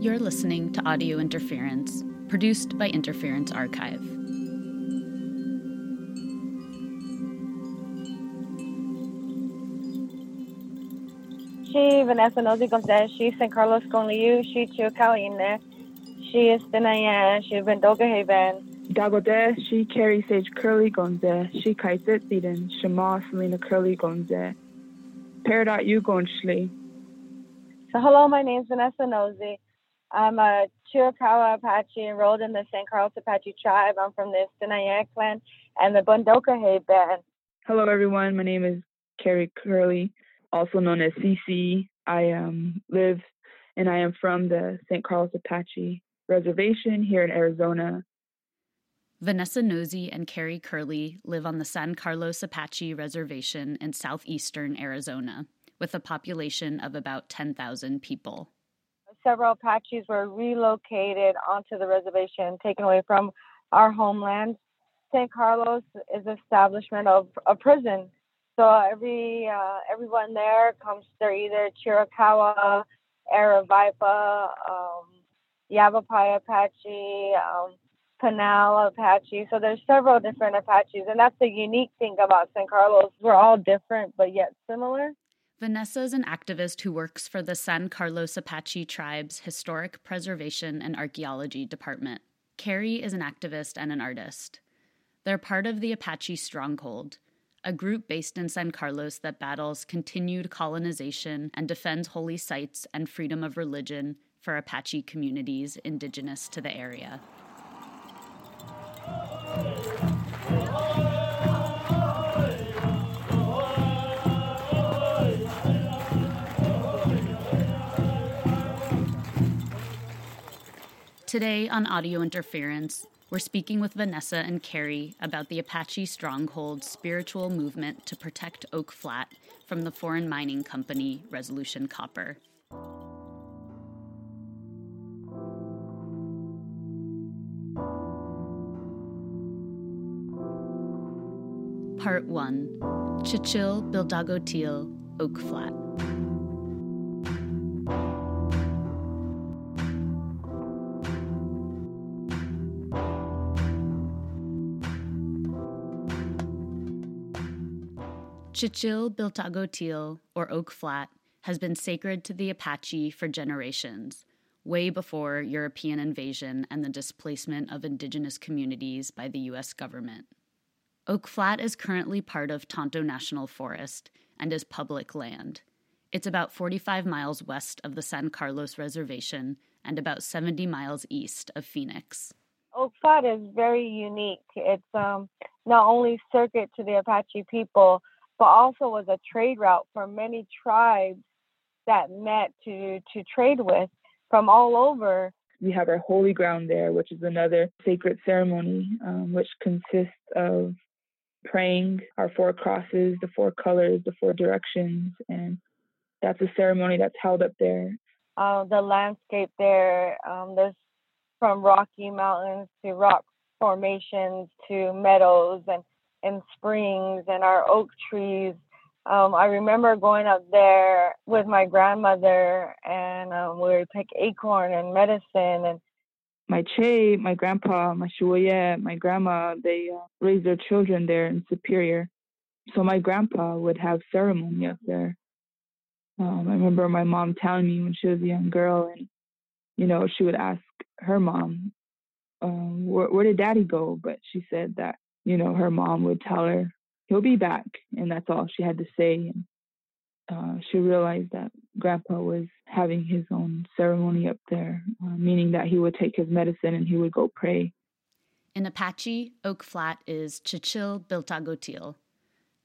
You're listening to Audio Interference, produced by Interference Archive. She Vanessa Nosie Gonzalez, she San Carlos con Liu, she Chiukaline, she is Dinayan, she Vendoga Haven. Dagode, she Carrie Sage Curly Gonze, she Kaiset Siden, Shema Selena Curly Gonze. Peridot you Gonschli. So hello, my name's Vanessa Nosie. I'm a Chiricahua Apache enrolled in the San Carlos Apache tribe. I'm from the Sinayak clan and the Bedonkohe band. Hello, everyone. My name is Carrie Curley, also known as CC. I um, live and I am from the St. Carlos Apache Reservation here in Arizona. Vanessa Nosie and Carrie Curley live on the San Carlos Apache Reservation in southeastern Arizona, with a population of about 10,000 people. Several Apaches were relocated onto the reservation, taken away from our homeland. San Carlos is establishment of a prison. So every uh, everyone there comes. They're either Chiricahua, Aravaipa, um, Yavapai Apache, um, Canal Apache. So there's several different Apaches, and that's the unique thing about San Carlos. We're all different, but yet similar. Vanessa is an activist who works for the San Carlos Apache Tribe's Historic Preservation and Archaeology Department. Carrie is an activist and an artist. They're part of the Apache Stronghold, a group based in San Carlos that battles continued colonization and defends holy sites and freedom of religion for Apache communities indigenous to the area. Today on Audio Interference, we're speaking with Vanessa and Carrie about the Apache Stronghold's spiritual movement to protect Oak Flat from the foreign mining company Resolution Copper. Part 1 Chichil Bildagotil Oak Flat. Chichil Biltagotil, or Oak Flat, has been sacred to the Apache for generations, way before European invasion and the displacement of indigenous communities by the U.S. government. Oak Flat is currently part of Tonto National Forest and is public land. It's about 45 miles west of the San Carlos Reservation and about 70 miles east of Phoenix. Oak Flat is very unique. It's um, not only sacred to the Apache people, but also was a trade route for many tribes that met to to trade with from all over. We have our holy ground there, which is another sacred ceremony, um, which consists of praying our four crosses, the four colors, the four directions, and that's a ceremony that's held up there. Uh, the landscape there, um, there's from rocky mountains to rock formations to meadows and and springs and our oak trees. Um, I remember going up there with my grandmother, and um, we would pick acorn and medicine. And my che, my grandpa, my shuoye, my grandma, they uh, raised their children there in Superior. So my grandpa would have ceremony up there. Um, I remember my mom telling me when she was a young girl, and you know, she would ask her mom, um, where, where did daddy go? But she said that you know, her mom would tell her, he'll be back. And that's all she had to say. And uh, she realized that grandpa was having his own ceremony up there, uh, meaning that he would take his medicine and he would go pray. In Apache, Oak Flat is Chichil Biltagotil.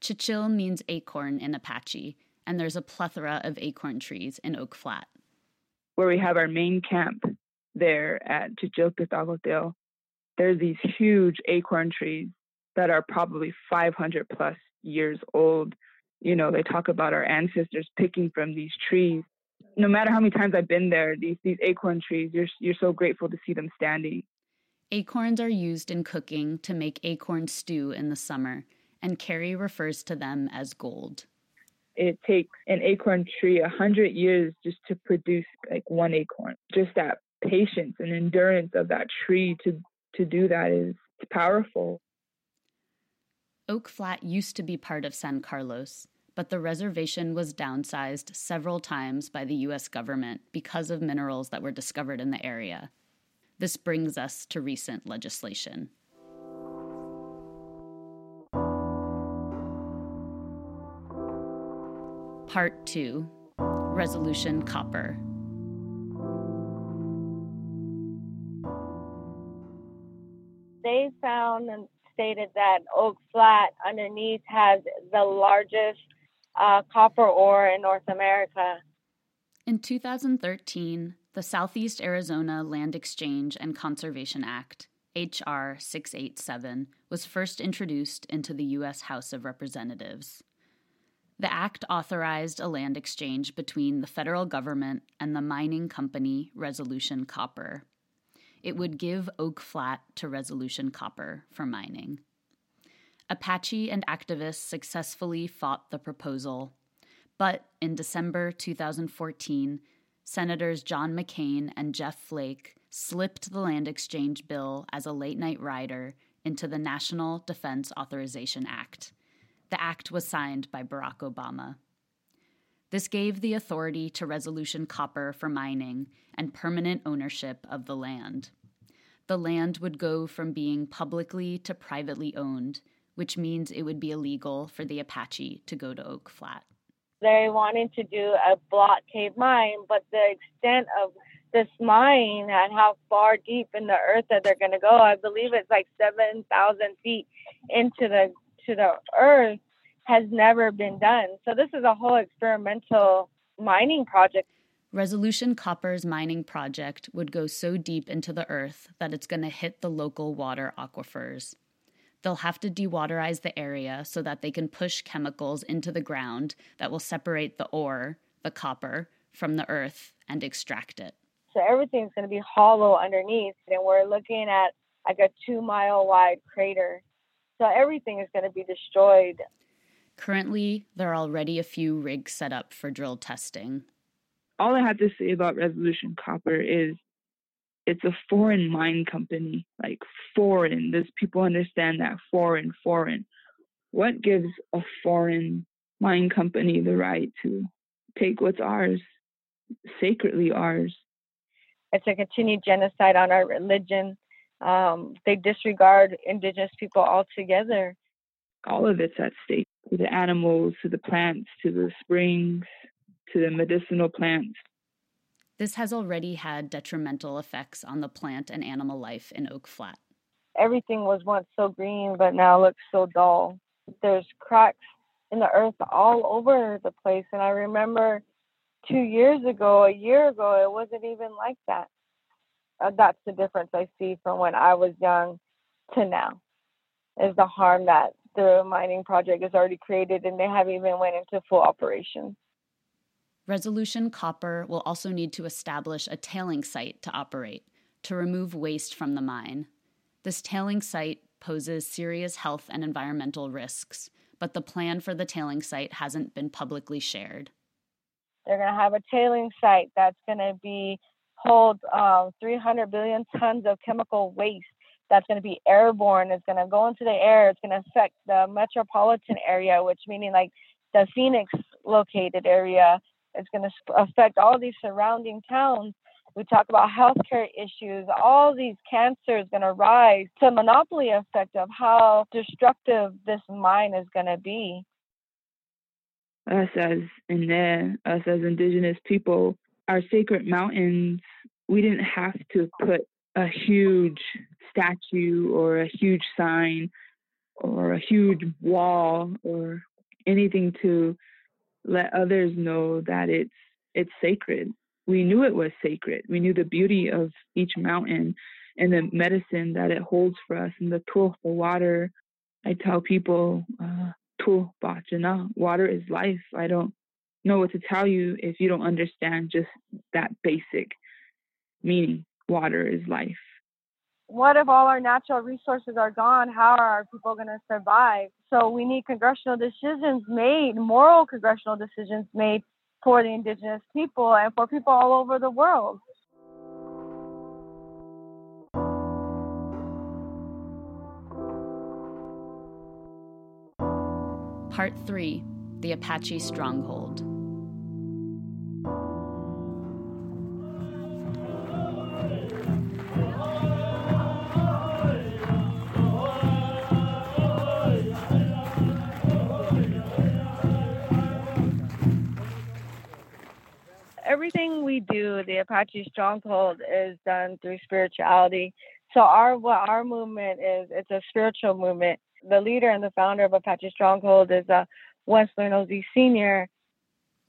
Chichil means acorn in Apache, and there's a plethora of acorn trees in Oak Flat. Where we have our main camp there at Chichil Biltagotil, there's these huge acorn trees that are probably 500 plus years old. You know, they talk about our ancestors picking from these trees. No matter how many times I've been there, these these acorn trees, you're you're so grateful to see them standing. Acorns are used in cooking to make acorn stew in the summer, and Carrie refers to them as gold. It takes an acorn tree a hundred years just to produce like one acorn. Just that patience and endurance of that tree to to do that is powerful. Oak Flat used to be part of San Carlos, but the reservation was downsized several times by the US government because of minerals that were discovered in the area. This brings us to recent legislation. Part 2 Resolution Copper. They found stated that Oak Flat underneath has the largest uh, copper ore in North America. In 2013, the Southeast Arizona Land Exchange and Conservation Act, H.R. 687, was first introduced into the U.S. House of Representatives. The act authorized a land exchange between the federal government and the mining company Resolution Copper. It would give Oak Flat to Resolution Copper for mining. Apache and activists successfully fought the proposal, but in December 2014, Senators John McCain and Jeff Flake slipped the land exchange bill as a late night rider into the National Defense Authorization Act the act was signed by Barack Obama. This gave the authority to Resolution Copper for mining and permanent ownership of the land. The land would go from being publicly to privately owned, which means it would be illegal for the Apache to go to Oak Flat. They wanted to do a block cave mine, but the extent of this mine and how far deep in the earth that they're going to go, I believe it's like 7,000 feet into the to the earth has never been done. So this is a whole experimental mining project. Resolution Copper's mining project would go so deep into the earth that it's going to hit the local water aquifers. They'll have to dewaterize the area so that they can push chemicals into the ground that will separate the ore, the copper, from the earth and extract it. So everything's going to be hollow underneath, and we're looking at like a two mile wide crater so everything is going to be destroyed. Currently, there are already a few rigs set up for drill testing. All I have to say about Resolution Copper is it's a foreign mine company, like foreign. Does people understand that foreign, foreign? What gives a foreign mine company the right to take what's ours, sacredly ours? It's a continued genocide on our religion, um, they disregard indigenous people altogether. All of it's at stake to the animals, to the plants, to the springs, to the medicinal plants. This has already had detrimental effects on the plant and animal life in Oak Flat. Everything was once so green, but now looks so dull. There's cracks in the earth all over the place. And I remember two years ago, a year ago, it wasn't even like that uh, that's the difference I see from when I was young to now. Is the harm that the mining project is already created, and they haven't even went into full operation. Resolution Copper will also need to establish a tailing site to operate to remove waste from the mine. This tailing site poses serious health and environmental risks, but the plan for the tailing site hasn't been publicly shared. They're going to have a tailing site that's going to be hold um, 300 billion tons of chemical waste that's going to be airborne. It's going to go into the air. It's going to affect the metropolitan area, which meaning like the Phoenix located area. It's going to affect all these surrounding towns. We talk about healthcare issues. All these cancers going to rise. A monopoly effect of how destructive this mine is going to be. Us as in there, us as indigenous people, our sacred mountains, we didn't have to put a huge statue or a huge sign or a huge wall or anything to let others know that it's it's sacred. We knew it was sacred. We knew the beauty of each mountain and the medicine that it holds for us and the for water. I tell people, uh, water is life. I don't know what to tell you if you don't understand just that basic meaning. Water is life what if all our natural resources are gone? How are our people going to survive? So we need congressional decisions made, moral congressional decisions made for the indigenous people and for people all over the world. Part 3 The Apache Stronghold. Everything we do, the Apache Stronghold, is done through spirituality. So our what our movement is, it's a spiritual movement. The leader and the founder of Apache Stronghold is uh, Wendsler Nosie Sr.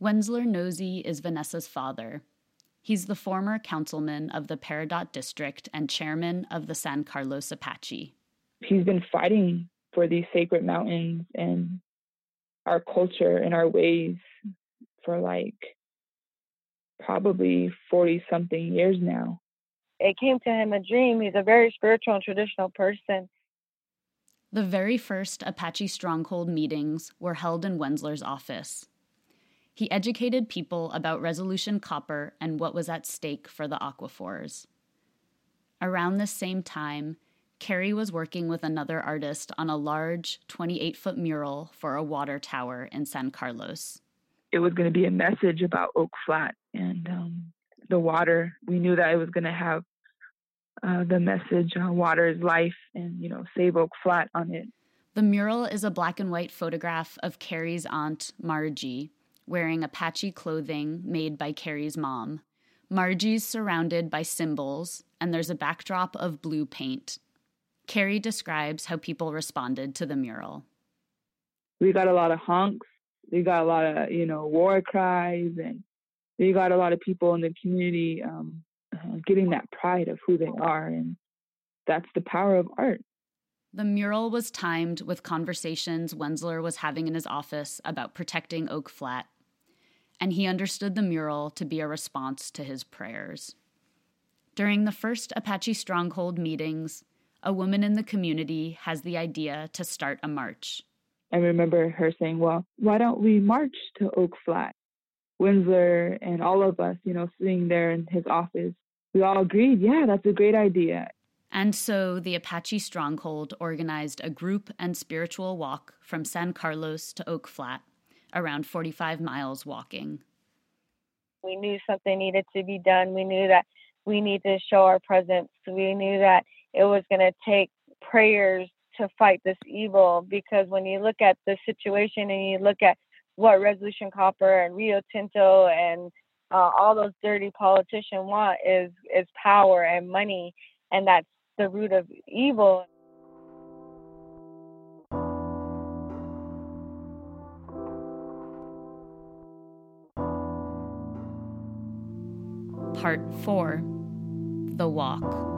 Wendsler Nosie is Vanessa's father. He's the former councilman of the Peridot District and chairman of the San Carlos Apache. He's been fighting for these sacred mountains and our culture and our ways for like probably 40 something years now. It came to him a dream. He's a very spiritual and traditional person. The very first Apache Stronghold meetings were held in Wendsler's office. He educated people about Resolution Copper and what was at stake for the aquifers. Around this same time, Carrie was working with another artist on a large 28 foot mural for a water tower in San Carlos. It was going to be a message about Oak Flat and um, the water. We knew that it was going to have uh, the message uh, "Water is life" and you know "Save Oak Flat" on it. The mural is a black and white photograph of Carrie's aunt Margie wearing Apache clothing made by Carrie's mom. Margie's surrounded by symbols, and there's a backdrop of blue paint. Carrie describes how people responded to the mural. We got a lot of honks. We got a lot of, you know, war cries, and you got a lot of people in the community um, uh, getting that pride of who they are, and that's the power of art. The mural was timed with conversations Wendsler was having in his office about protecting Oak Flat, and he understood the mural to be a response to his prayers. During the first Apache Stronghold meetings, a woman in the community has the idea to start a march. I remember her saying, Well, why don't we march to Oak Flat? Wendsler and all of us, you know, sitting there in his office, we all agreed, yeah, that's a great idea. And so the Apache Stronghold organized a group and spiritual walk from San Carlos to Oak Flat, around 45 miles walking. We knew something needed to be done. We knew that we need to show our presence. We knew that it was going to take prayers to fight this evil because when you look at the situation and you look at what Resolution Copper and Rio Tinto and uh, all those dirty politicians want is is power and money, and that's the root of evil. Part 4 The Walk.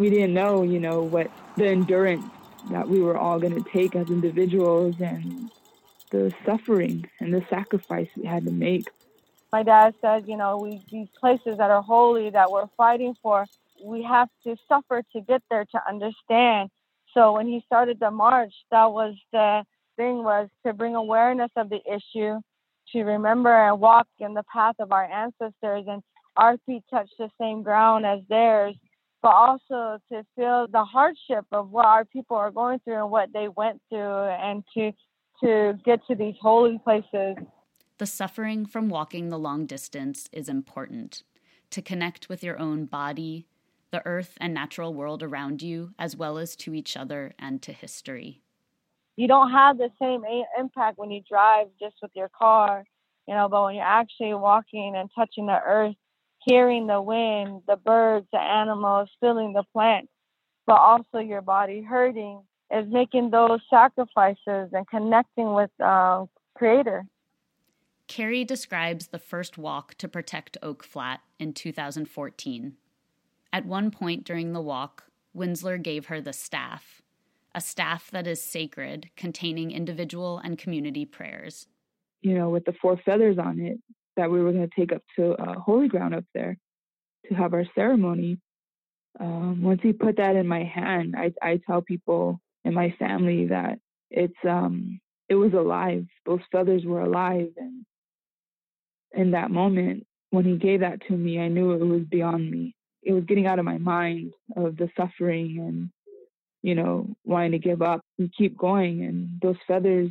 We didn't know, you know, what the endurance that we were all going to take as individuals and the suffering and the sacrifice we had to make. My dad said, you know, we these places that are holy that we're fighting for, we have to suffer to get there to understand. So when he started the march, that was the thing was to bring awareness of the issue, to remember and walk in the path of our ancestors and our feet touch the same ground as theirs but also to feel the hardship of what our people are going through and what they went through and to to get to these holy places. The suffering from walking the long distance is important to connect with your own body, the earth and natural world around you, as well as to each other and to history. You don't have the same impact when you drive just with your car, you know, but when you're actually walking and touching the earth hearing the wind, the birds, the animals, feeling the plants, but also your body hurting is making those sacrifices and connecting with uh, Creator. Carrie describes the first walk to protect Oak Flat in 2014. At one point during the walk, Wendsler gave her the staff, a staff that is sacred, containing individual and community prayers. You know, with the four feathers on it, that we were going to take up to uh, holy ground up there to have our ceremony. Um, once he put that in my hand, I, I tell people in my family that it's um, it was alive. Those feathers were alive, and in that moment, when he gave that to me, I knew it was beyond me. It was getting out of my mind of the suffering and, you know, wanting to give up and keep going. And those feathers,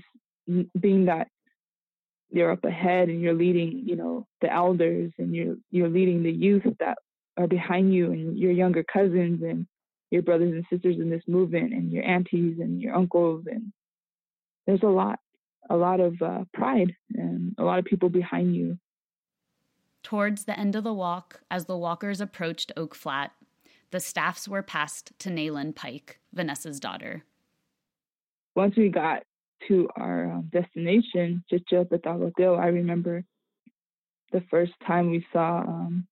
being that you're up ahead and you're leading, you know, the elders and you're you're leading the youth that are behind you and your younger cousins and your brothers and sisters in this movement and your aunties and your uncles and there's a lot a lot of uh, pride and a lot of people behind you. Towards the end of the walk as the walkers approached oak flat the staffs were passed to naelyn pike vanessa's daughter. Once we got to our uh, destination i remember the first time we saw um,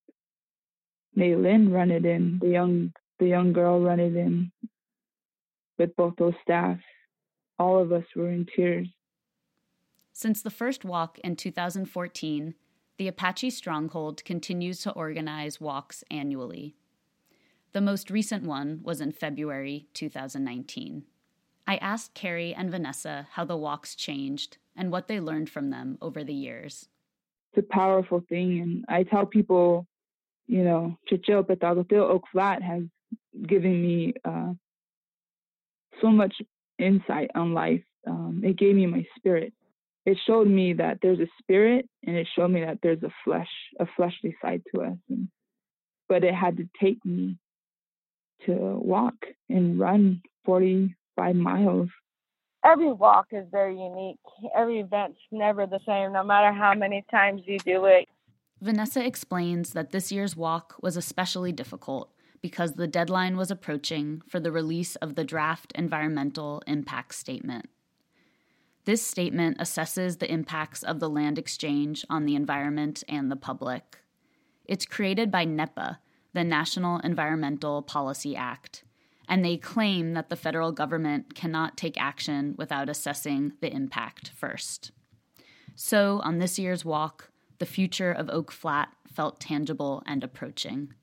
Naelyn run it in, the young the young girl run it in with both those staffs. All of us were in tears. Since the first walk in 2014, the Apache Stronghold continues to organize walks annually. The most recent one was in February 2019. I asked Carrie and Vanessa how the walks changed and what they learned from them over the years. It's a powerful thing, and I tell people you know, Chichil Biltagotil Oak Flat has given me uh, so much insight on life. Um, it gave me my spirit. It showed me that there's a spirit, and it showed me that there's a flesh, a fleshly side to us. And, but it had to take me to walk and run 45 miles. Every walk is very unique. Every event's never the same, no matter how many times you do it. Vanessa explains that this year's walk was especially difficult because the deadline was approaching for the release of the draft environmental impact statement. This statement assesses the impacts of the land exchange on the environment and the public. It's created by NEPA, the National Environmental Policy Act, and they claim that the federal government cannot take action without assessing the impact first. So, on this year's walk, the future of Oak Flat felt tangible and approaching.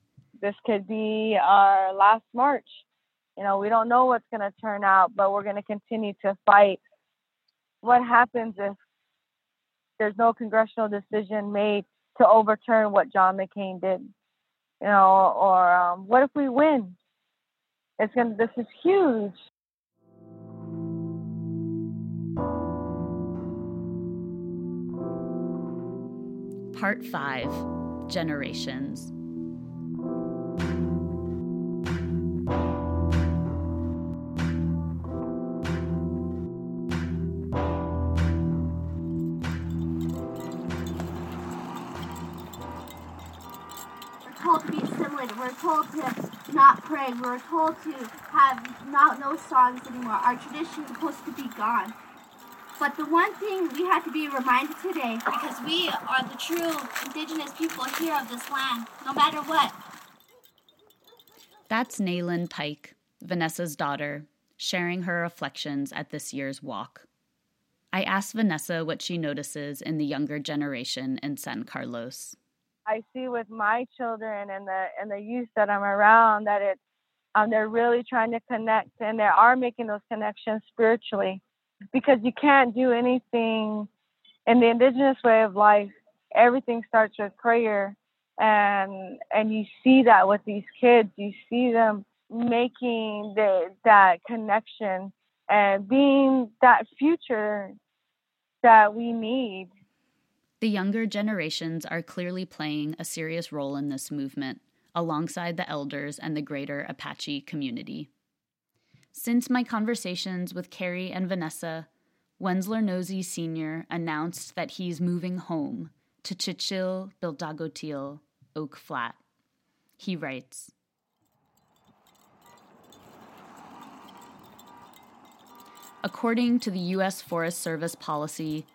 This could be our last march. You know, we don't know what's going to turn out, but we're going to continue to fight. What happens if there's no congressional decision made to overturn what John McCain did? You know, or um, what if we win? It's going to, this is huge. Part 5 Generations. Not. We're told to have not know songs anymore. Our tradition is supposed to be gone. But the one thing we have to be reminded today, because we are the true indigenous people here of this land, no matter what. That's Naelyn Pike, Vanessa's daughter, sharing her reflections at this year's walk. I asked Vanessa what she notices in the younger generation in San Carlos. I see with my children and the and the youth that I'm around that it's um, they're really trying to connect and they are making those connections spiritually because you can't do anything in the indigenous way of life. Everything starts with prayer, and and you see that with these kids. You see them making the, that connection and being that future that we need. The younger generations are clearly playing a serious role in this movement, alongside the elders and the greater Apache community. Since my conversations with Carrie and Vanessa, Wendsler Nosie Sr. announced that he's moving home to Chichil Bildagotil, Oak Flat. He writes According to the U.S. Forest Service policy,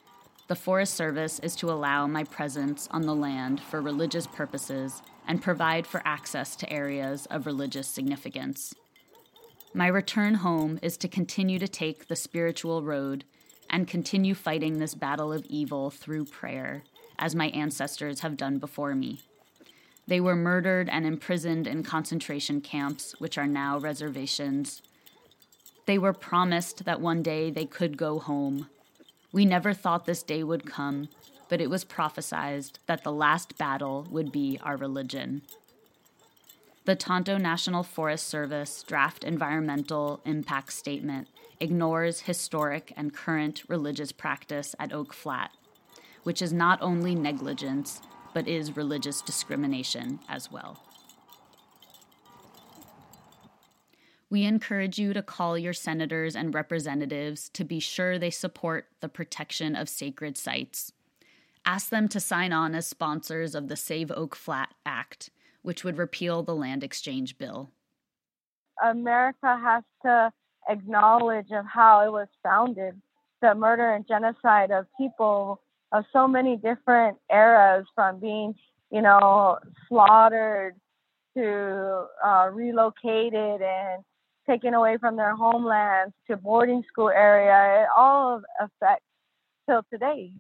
the Forest Service is to allow my presence on the land for religious purposes and provide for access to areas of religious significance. My return home is to continue to take the spiritual road and continue fighting this battle of evil through prayer, as my ancestors have done before me. They were murdered and imprisoned in concentration camps, which are now reservations. They were promised that one day they could go home. We never thought this day would come, but it was prophesied that the last battle would be our religion. The Tonto National Forest Service draft environmental impact statement ignores historic and current religious practice at Oak Flat, which is not only negligence, but is religious discrimination as well. We encourage you to call your senators and representatives to be sure they support the protection of sacred sites. Ask them to sign on as sponsors of the Save Oak Flat Act, which would repeal the land exchange bill. America has to acknowledge of how it was founded, the murder and genocide of people of so many different eras from being, you know, slaughtered to uh, relocated and taken away from their homelands to boarding school area. It all affects till today.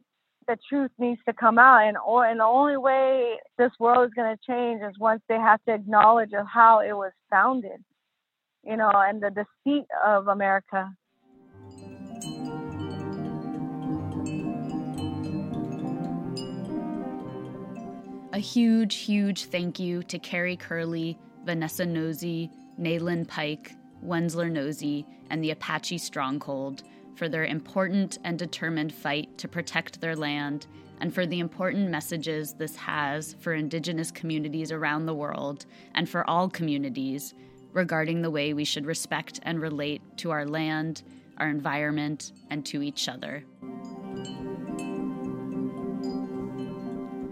The truth needs to come out, and or and the only way this world is going to change is once they have to acknowledge of how it was founded, you know, and the deceit of America. A huge, huge thank you to Carrie Curley, Vanessa Nosie, Naelyn Pike, Wendsler Nosie, and the Apache Stronghold for their important and determined fight to protect their land and for the important messages this has for Indigenous communities around the world and for all communities regarding the way we should respect and relate to our land, our environment, and to each other.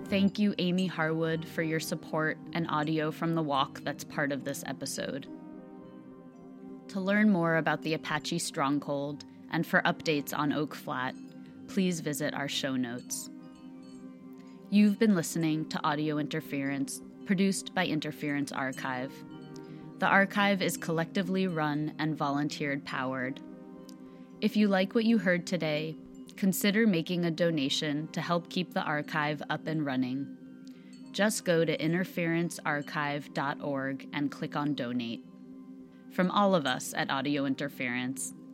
Thank you, Amy Harwood, for your support and audio from the walk that's part of this episode. To learn more about the Apache Stronghold and for updates on Oak Flat, please visit our show notes. You've been listening to Audio Interference, produced by Interference Archive. The archive is collectively run and volunteered powered. If you like what you heard today, consider making a donation to help keep the archive up and running. Just go to interferencearchive.org and click on donate. From all of us at Audio Interference,